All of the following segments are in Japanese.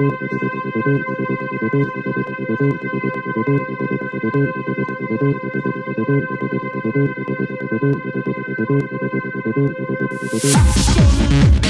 Show me.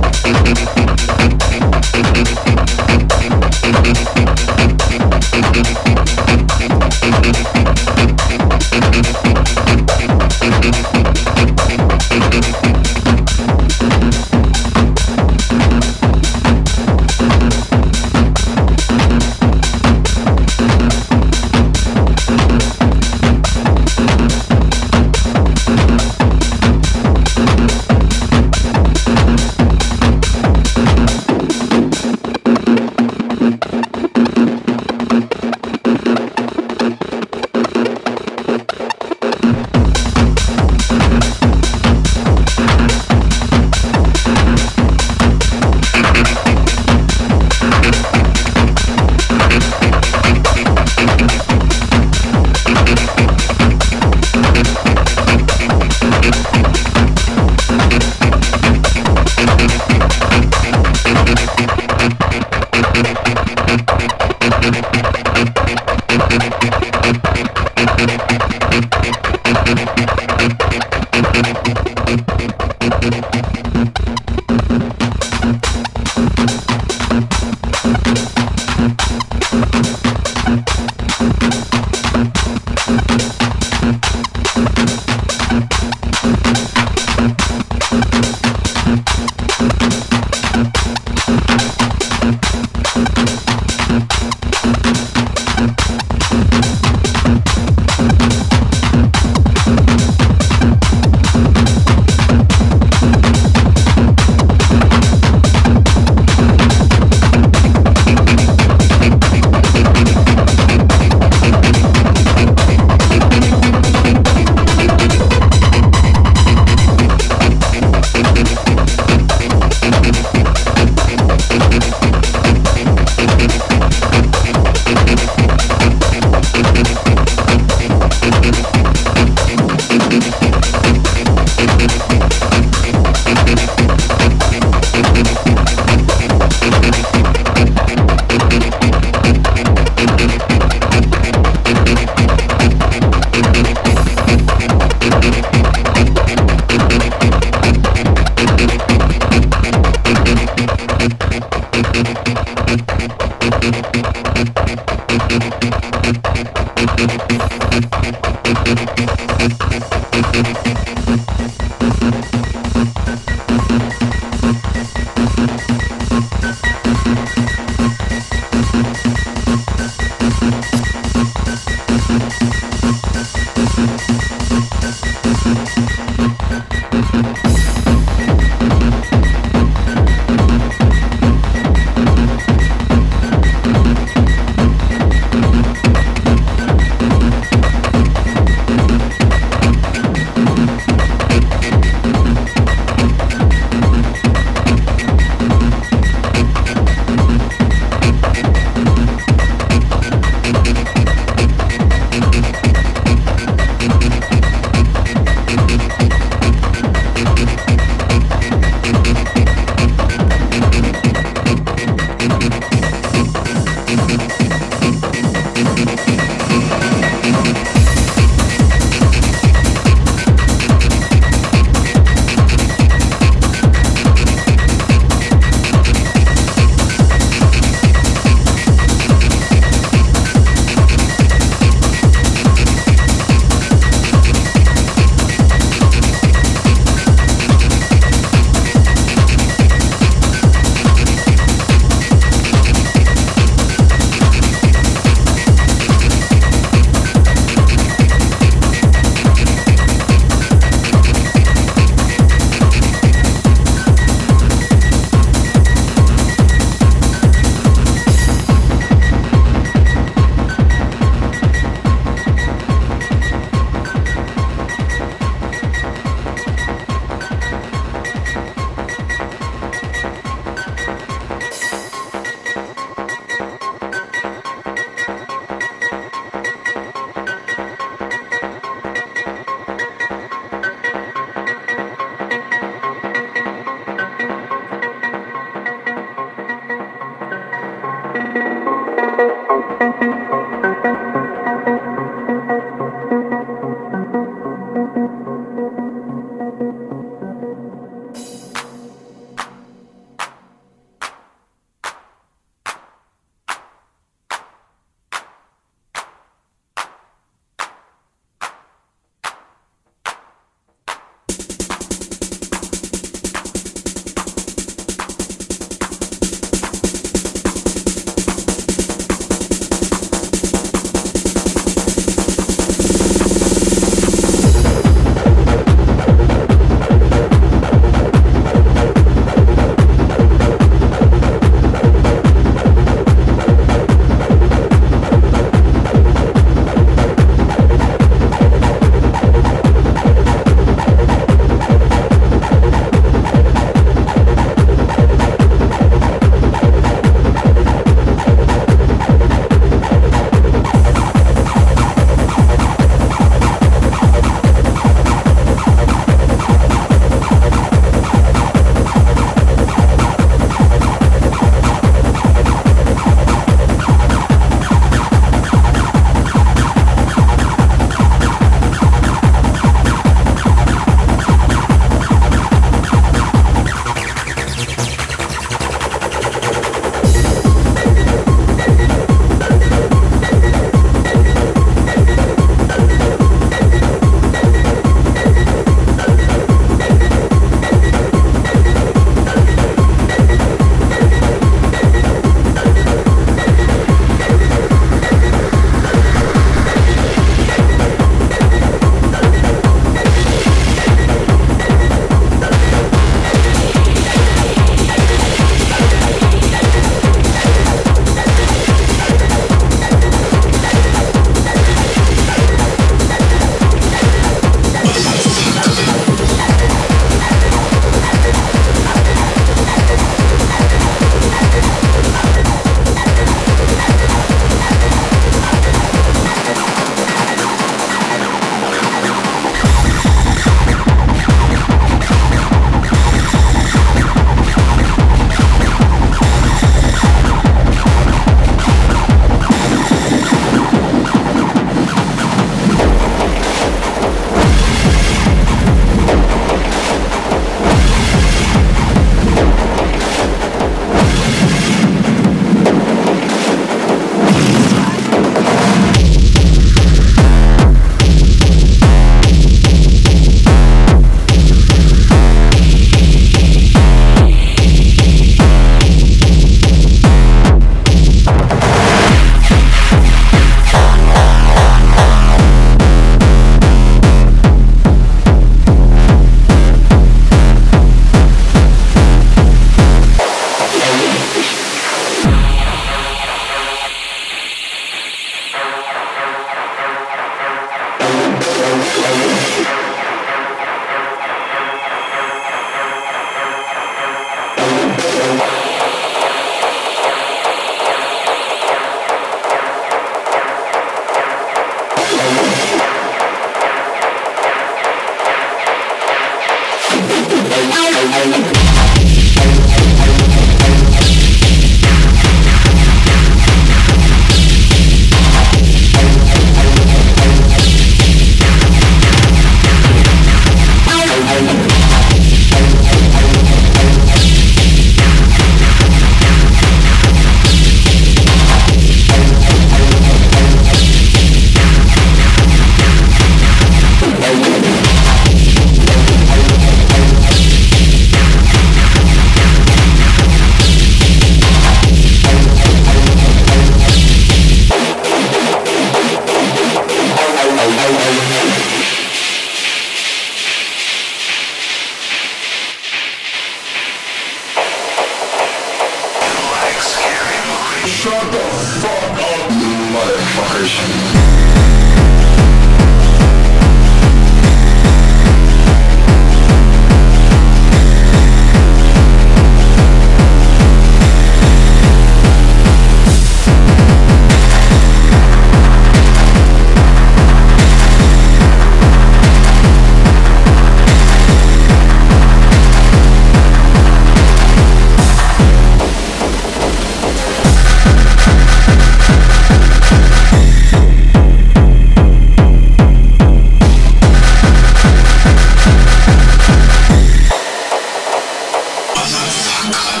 Thank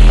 you.